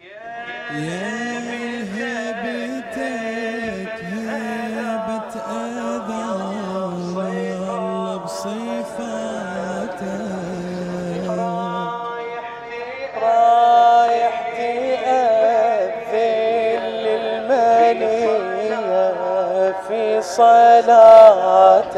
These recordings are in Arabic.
يا هبتك هبت أذان الله بصفاته رايح تأذن للمنية في صلاته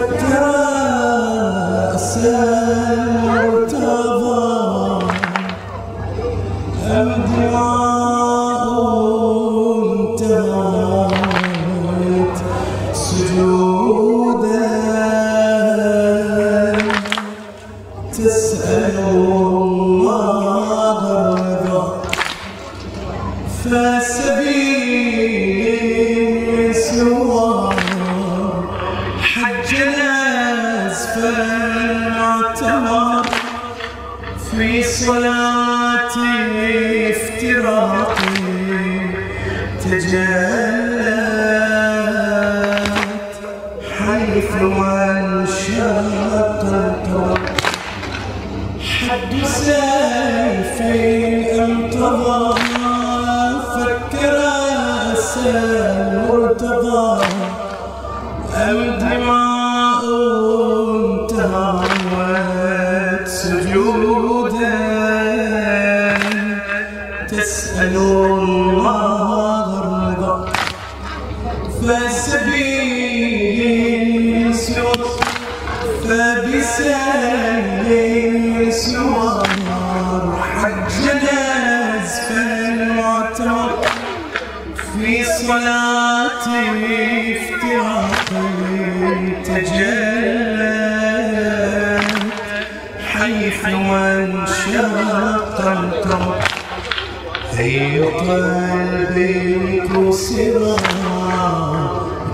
Yeah. الأزفل معتمر في صلاة افتراق تجلت صلاة افتراق تجلت حيث انشق القمر أي قلب كسرى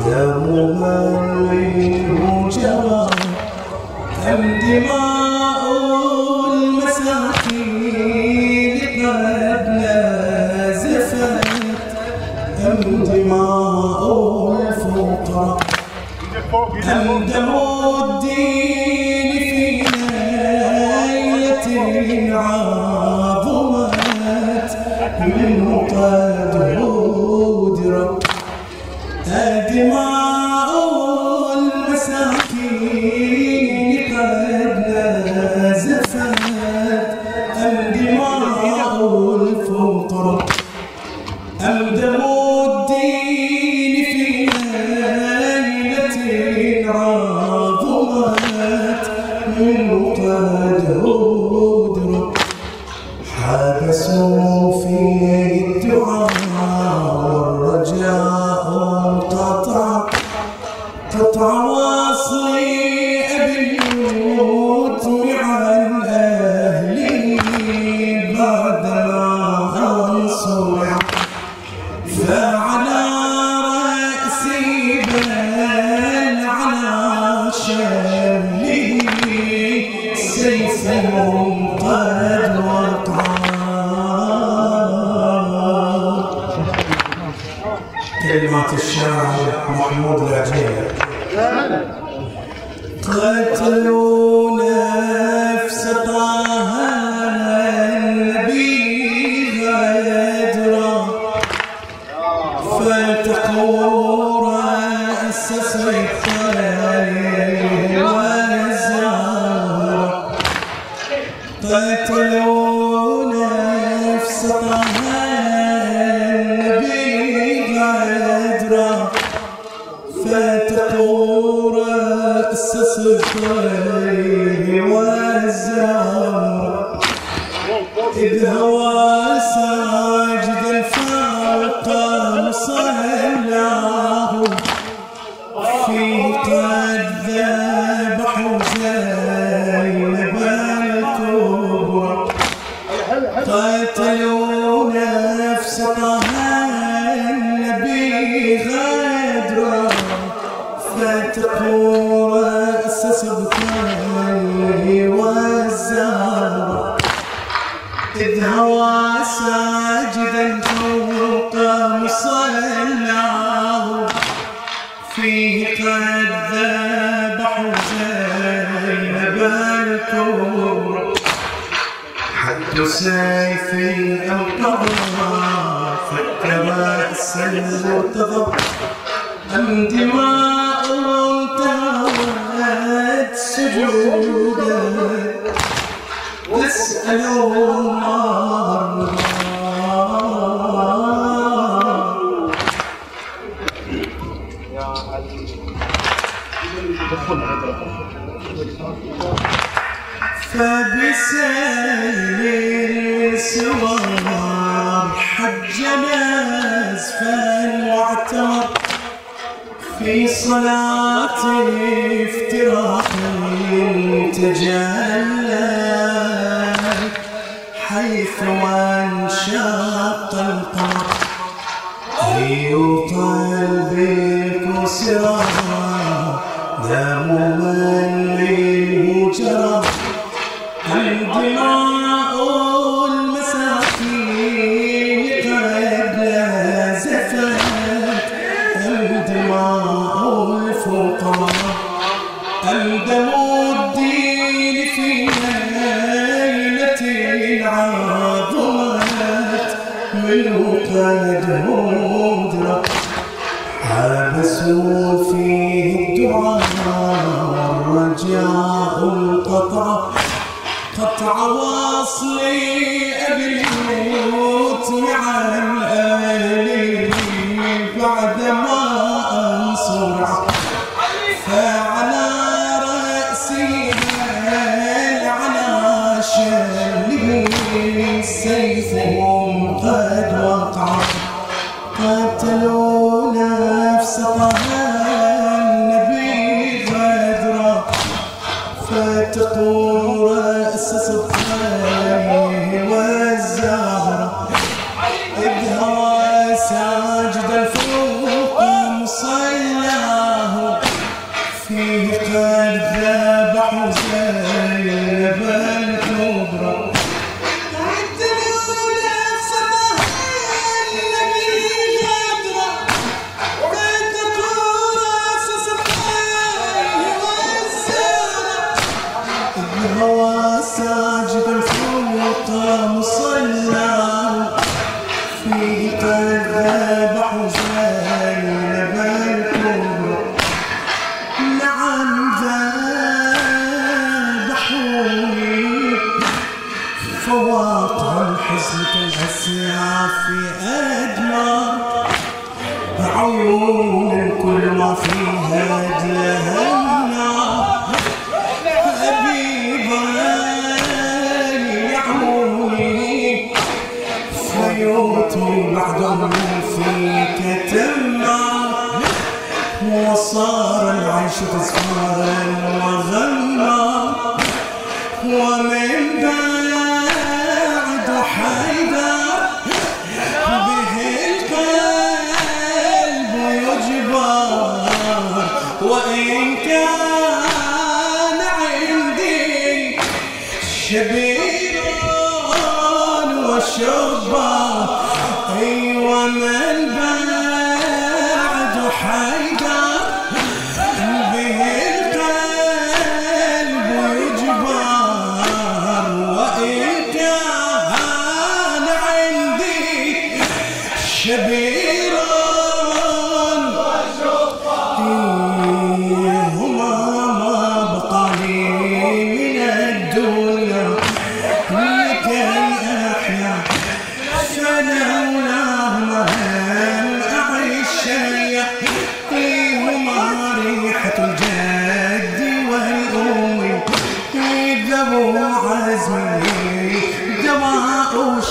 دمها منه جرى أم دماء الفقراء أم دم الدين ليلة عظمت قد هدرت فعلى رأسي بل على شملي. سيف قد وقع كلمات الشاعر محمود العجيب قتلوا فالتقوا رأس سيفين والزهر قتلوا نفس طه النبي غدرا فتقوا رأس صفيه والزهر إذ هوى فوق صلاه في قد ذبح زينب الكبرى قتلوا نفس طه النبي غدرا فتقوا رأس سبطيه والزهر إذ هوى ساجدا فوق حد سيف أو قضى فك رأس المرتضى. أم دماء انتهت سجودا تسأل الله. فبسير حج نزفا واعتمر في صلاة افتراق تجلى حيث انشق منه قد هدرة حبسوا فيه الدعاء والرجاء القطع. قطع واصلي أبي الموت مع الآلي بعدما أنصر فعلى رأسي شله سيفهم قد وقع. قتلوا نفس طه فواقع الحزن كالأسياف في أدمار عيون كل ما فيها لها النار بعدهم فيك تما وصار العيش تسفارا وغما ومن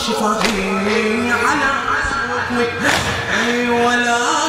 الشفاء على عزمي ولكن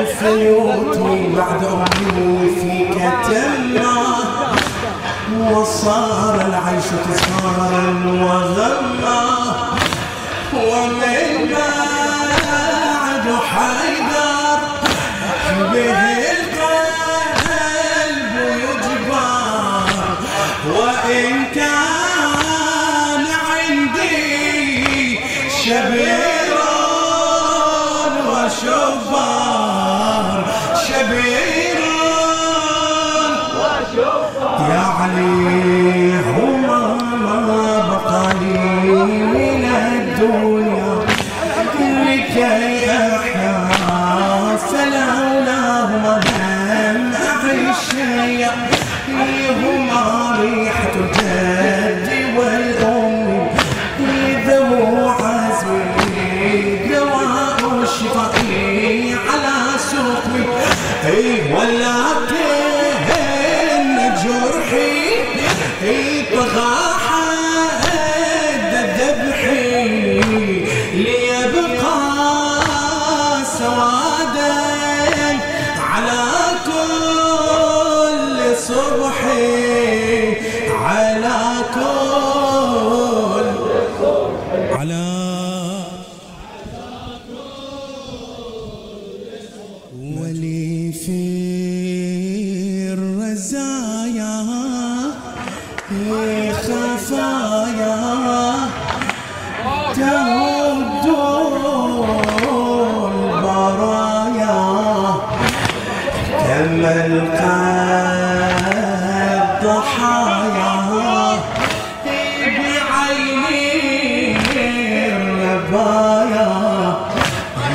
وفيوتني بعد أمي فيك تمه وصار العيش تسارا وغما ومن بعد حيدر. به القلب يجبر. وإن كان عندي شبير وشبار يا علي هما ما بقى لي من الدنيا لكي أحيا فلولاهما لم أعيش هما ريحة الجد والأم. ذو عزمي دواء الشفاء على سقمي اي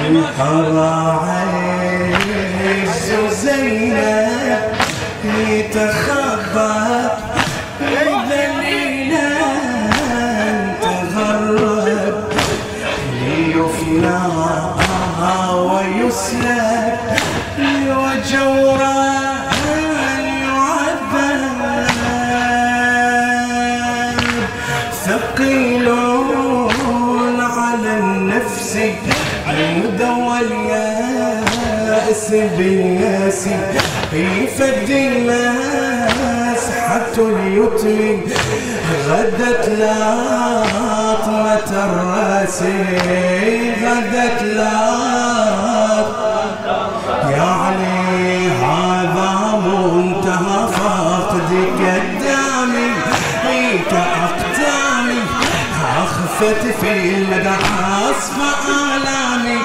انحرى عز زينب يتخبى ذليلا تغرب ليفنى ويسلب وجورا ثقيل على النفس المدوى الياس بالياس يفدي الناس؟ حتى اليتم غدت لاطمة الراس غدت لاطمة أخفت في أصفى آلامي.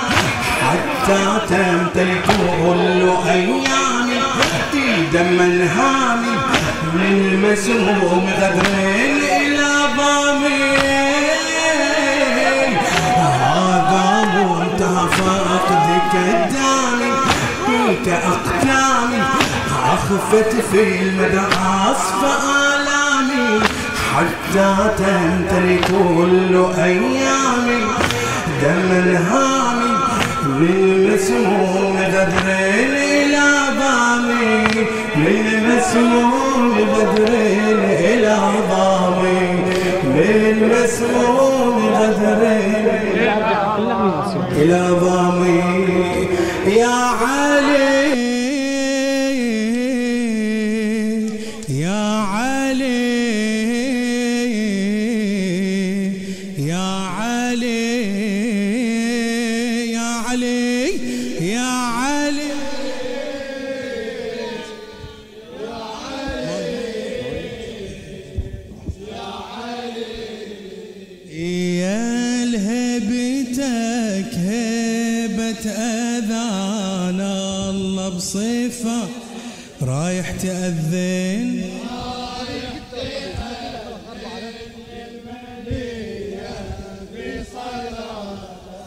حتى تمتلك كل أيامي. دم الهامي من مسموم غدر إلى ضامي هذا منتهى فقدك قدامي فيك أقدامي. أخفت في المدى أصفى آلامي. حتى تمتلي كل أيامي دم الهامي من مسموم غدر إلى ضامي من مسموم غدر إلى ضامي من مسموم غدر إلى ضامي يا علي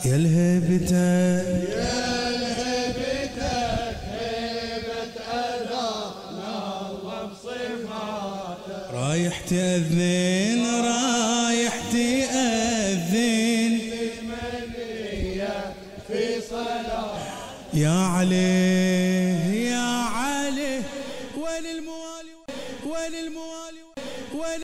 يا الهبتك